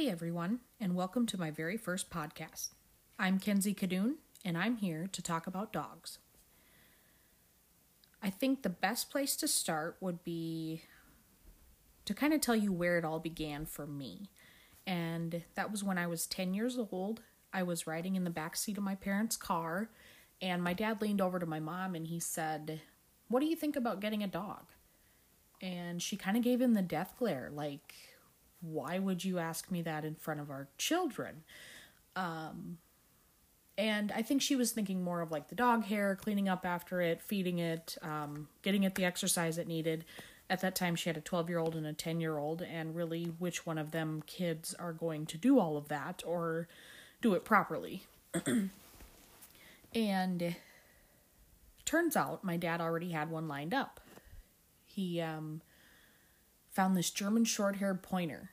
Hey everyone, and welcome to my very first podcast. I'm Kenzie Kadoon, and I'm here to talk about dogs. I think the best place to start would be to kind of tell you where it all began for me. And that was when I was 10 years old. I was riding in the back seat of my parents' car, and my dad leaned over to my mom and he said, What do you think about getting a dog? And she kind of gave him the death glare, like, why would you ask me that in front of our children? Um, and I think she was thinking more of like the dog hair, cleaning up after it, feeding it, um, getting it the exercise it needed. At that time, she had a 12 year old and a 10 year old, and really, which one of them kids are going to do all of that or do it properly? and turns out my dad already had one lined up. He um, found this German short haired pointer.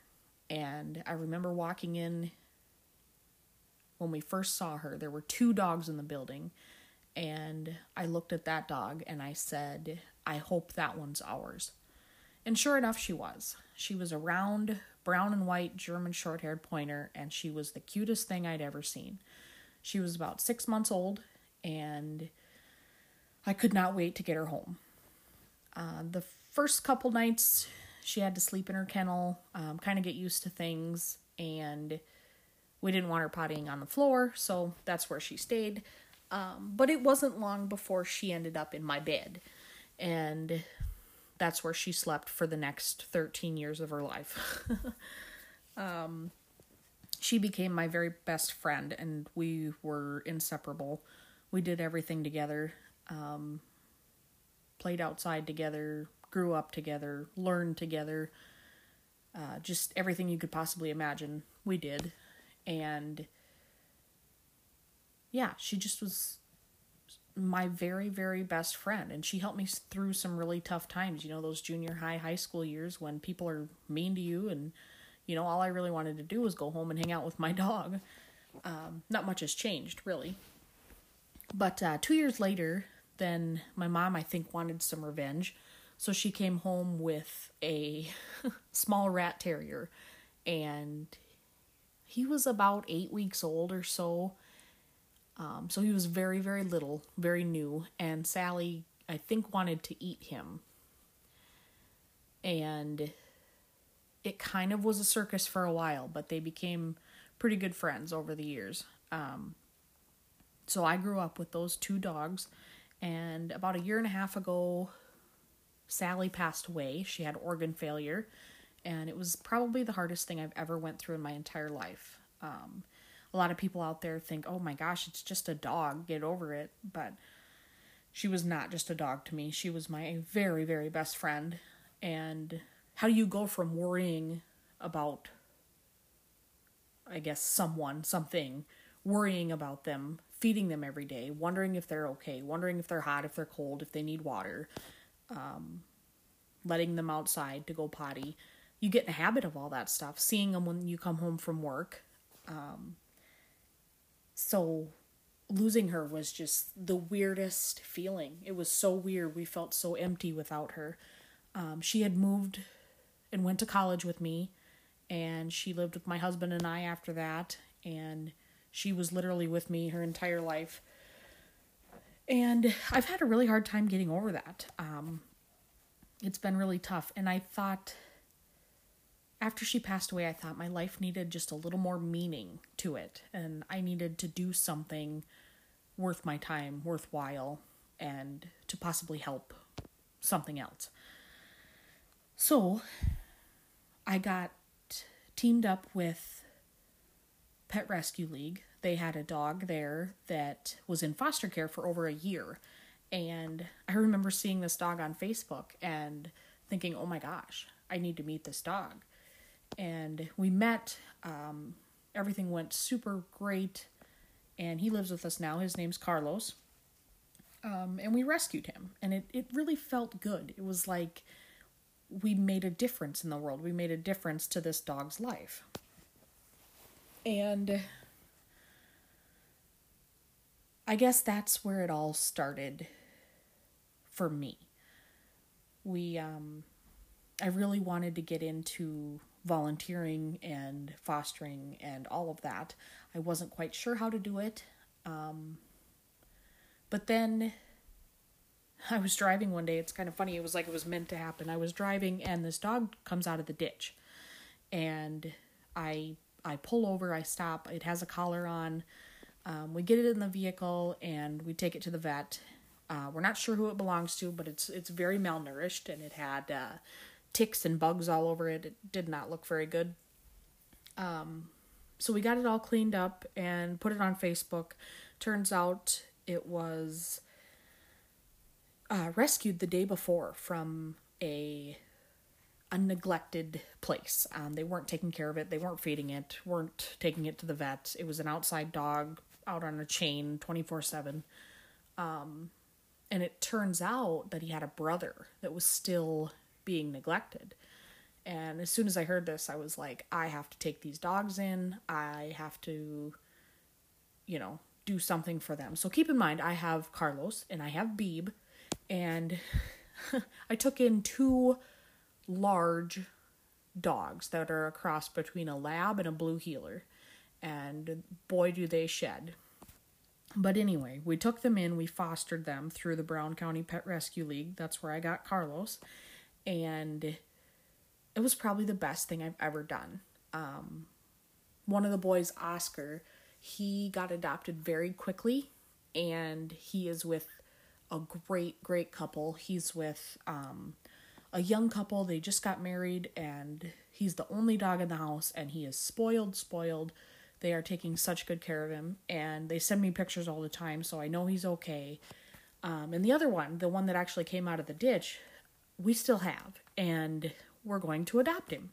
And I remember walking in when we first saw her. There were two dogs in the building. And I looked at that dog and I said, I hope that one's ours. And sure enough, she was. She was a round, brown and white German short haired pointer, and she was the cutest thing I'd ever seen. She was about six months old, and I could not wait to get her home. Uh, the first couple nights, she had to sleep in her kennel, um, kind of get used to things, and we didn't want her pottying on the floor, so that's where she stayed. Um, but it wasn't long before she ended up in my bed, and that's where she slept for the next 13 years of her life. um, she became my very best friend, and we were inseparable. We did everything together, um, played outside together, grew up together, learned together, uh, just everything you could possibly imagine, we did. And yeah, she just was my very, very best friend. And she helped me through some really tough times, you know, those junior high, high school years when people are mean to you. And, you know, all I really wanted to do was go home and hang out with my dog. Um, not much has changed, really. But uh, two years later, then my mom, I think, wanted some revenge. So she came home with a small rat terrier, and he was about eight weeks old or so. Um, so he was very, very little, very new, and Sally, I think, wanted to eat him. And it kind of was a circus for a while, but they became pretty good friends over the years. Um, so I grew up with those two dogs, and about a year and a half ago, Sally passed away. She had organ failure, and it was probably the hardest thing I've ever went through in my entire life. Um, a lot of people out there think, "Oh my gosh, it's just a dog. Get over it." But she was not just a dog to me. She was my very, very best friend. And how do you go from worrying about I guess someone, something, worrying about them, feeding them every day, wondering if they're okay, wondering if they're hot, if they're cold, if they need water, um, letting them outside to go potty. You get in a habit of all that stuff, seeing them when you come home from work. Um, so losing her was just the weirdest feeling. It was so weird. We felt so empty without her. Um, she had moved and went to college with me, and she lived with my husband and I after that, and she was literally with me her entire life. And I've had a really hard time getting over that. Um, it's been really tough. And I thought, after she passed away, I thought my life needed just a little more meaning to it. And I needed to do something worth my time, worthwhile, and to possibly help something else. So I got teamed up with Pet Rescue League they had a dog there that was in foster care for over a year. And I remember seeing this dog on Facebook and thinking, oh my gosh, I need to meet this dog. And we met. Um, everything went super great. And he lives with us now. His name's Carlos. Um, and we rescued him. And it, it really felt good. It was like we made a difference in the world. We made a difference to this dog's life. And I guess that's where it all started for me. We um I really wanted to get into volunteering and fostering and all of that. I wasn't quite sure how to do it. Um, but then I was driving one day. It's kind of funny. It was like it was meant to happen. I was driving and this dog comes out of the ditch. And I I pull over, I stop. It has a collar on. Um, we get it in the vehicle and we take it to the vet. Uh, we're not sure who it belongs to, but it's it's very malnourished and it had uh, ticks and bugs all over it. It did not look very good. Um, so we got it all cleaned up and put it on Facebook. Turns out it was uh, rescued the day before from a a neglected place. Um, they weren't taking care of it. They weren't feeding it. weren't taking it to the vet. It was an outside dog out on a chain, twenty four seven. Um, and it turns out that he had a brother that was still being neglected. And as soon as I heard this, I was like, I have to take these dogs in. I have to, you know, do something for them. So keep in mind, I have Carlos and I have Beeb, and I took in two large dogs that are a cross between a lab and a blue heeler. And boy, do they shed. But anyway, we took them in, we fostered them through the Brown County Pet Rescue League. That's where I got Carlos. And it was probably the best thing I've ever done. Um, one of the boys, Oscar, he got adopted very quickly, and he is with a great, great couple. He's with um, a young couple. They just got married, and he's the only dog in the house, and he is spoiled, spoiled. They are taking such good care of him, and they send me pictures all the time, so I know he's okay. Um, and the other one, the one that actually came out of the ditch, we still have, and we're going to adopt him.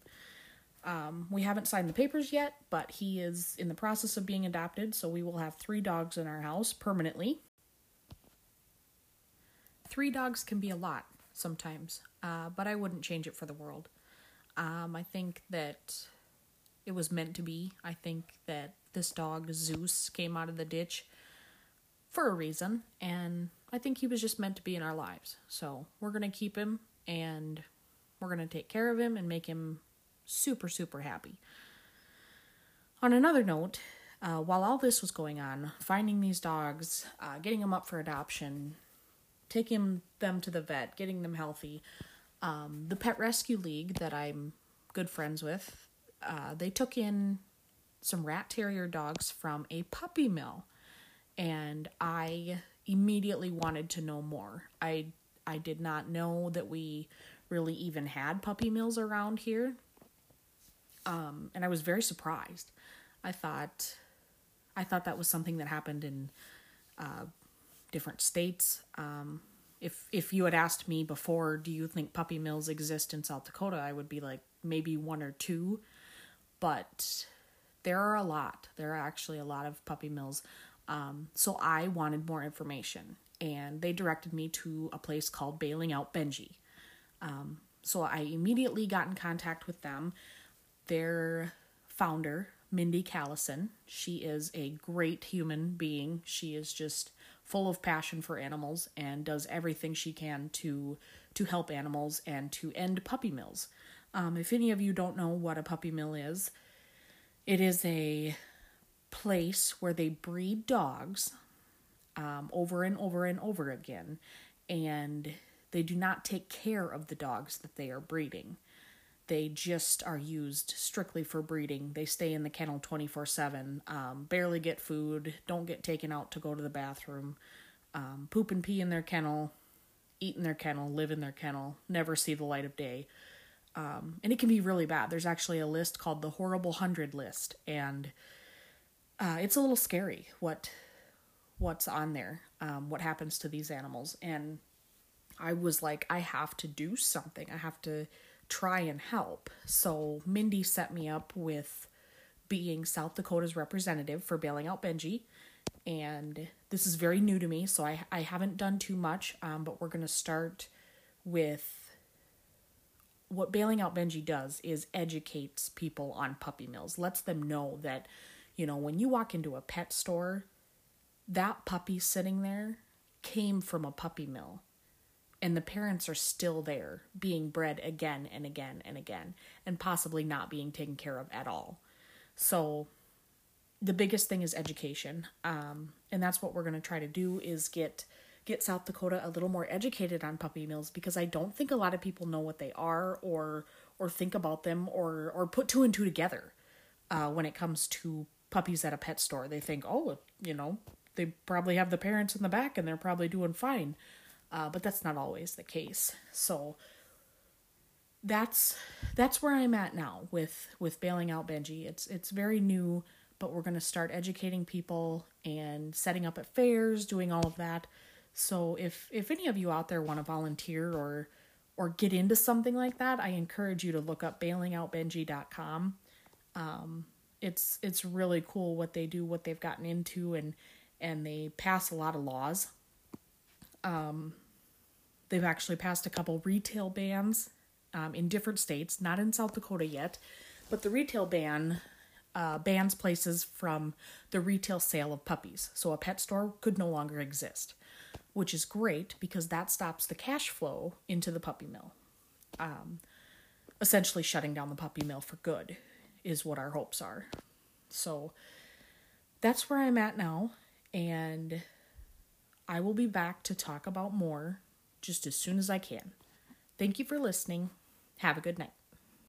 Um, we haven't signed the papers yet, but he is in the process of being adopted, so we will have three dogs in our house permanently. Three dogs can be a lot sometimes, uh, but I wouldn't change it for the world. Um, I think that it was meant to be. I think that this dog, Zeus, came out of the ditch for a reason, and I think he was just meant to be in our lives. So we're going to keep him and we're going to take care of him and make him super, super happy. On another note, uh, while all this was going on, finding these dogs, uh, getting them up for adoption, taking them to the vet, getting them healthy, um, the Pet Rescue League that I'm good friends with, uh, they took in some rat terrier dogs from a puppy mill, and I immediately wanted to know more. I I did not know that we really even had puppy mills around here. Um, and I was very surprised. I thought, I thought that was something that happened in uh, different states. Um, if if you had asked me before, do you think puppy mills exist in South Dakota? I would be like maybe one or two, but there are a lot. There are actually a lot of puppy mills. Um, so I wanted more information, and they directed me to a place called Bailing Out Benji. Um, so I immediately got in contact with them. Their founder, Mindi Callison, she is a great human being. She is just full of passion for animals and does everything she can to to help animals and to end puppy mills. Um, if any of you don't know what a puppy mill is, it is a place where they breed dogs um, over and over and over again, and they do not take care of the dogs that they are breeding. They just are used strictly for breeding. They stay in the kennel 24 um, 7, barely get food, don't get taken out to go to the bathroom, um, poop and pee in their kennel, eat in their kennel, live in their kennel, never see the light of day. Um, and it can be really bad. There's actually a list called the Horrible Hundred list, and uh, it's a little scary what what's on there, um, what happens to these animals. And I was like, I have to do something. I have to try and help. So Mindi set me up with being South Dakota's representative for bailing out Benji. And this is very new to me, so I, I haven't done too much, um, but we're going to start with what bailing out Benji does is educates people on puppy mills, lets them know that, you know, when you walk into a pet store, that puppy sitting there came from a puppy mill and the parents are still there being bred again and again and again and possibly not being taken care of at all. So the biggest thing is education um, and that's what we're going to try to do is get get south dakota a little more educated on puppy mills because i don't think a lot of people know what they are or or think about them or or put two and two together uh, when it comes to puppies at a pet store. They think oh you know they probably have the parents in the back and they're probably doing fine uh, but that's not always the case. So that's that's where I'm at now with with bailing out Benji. It's it's very new, but we're going to start educating people and setting up at fairs, doing all of that. So if if any of you out there want to volunteer or or get into something like that, I encourage you to look up bailingoutbenji.com. Um, it's it's really cool what they do, what they've gotten into, and and they pass a lot of laws. Um, They've actually passed a couple retail bans um, in different states, not in South Dakota yet, but the retail ban uh, bans places from the retail sale of puppies. So a pet store could no longer exist, which is great because that stops the cash flow into the puppy mill. Um, essentially, shutting down the puppy mill for good is what our hopes are. So that's where I'm at now, and I will be back to talk about more just as soon as I can. Thank you for listening. Have a good night.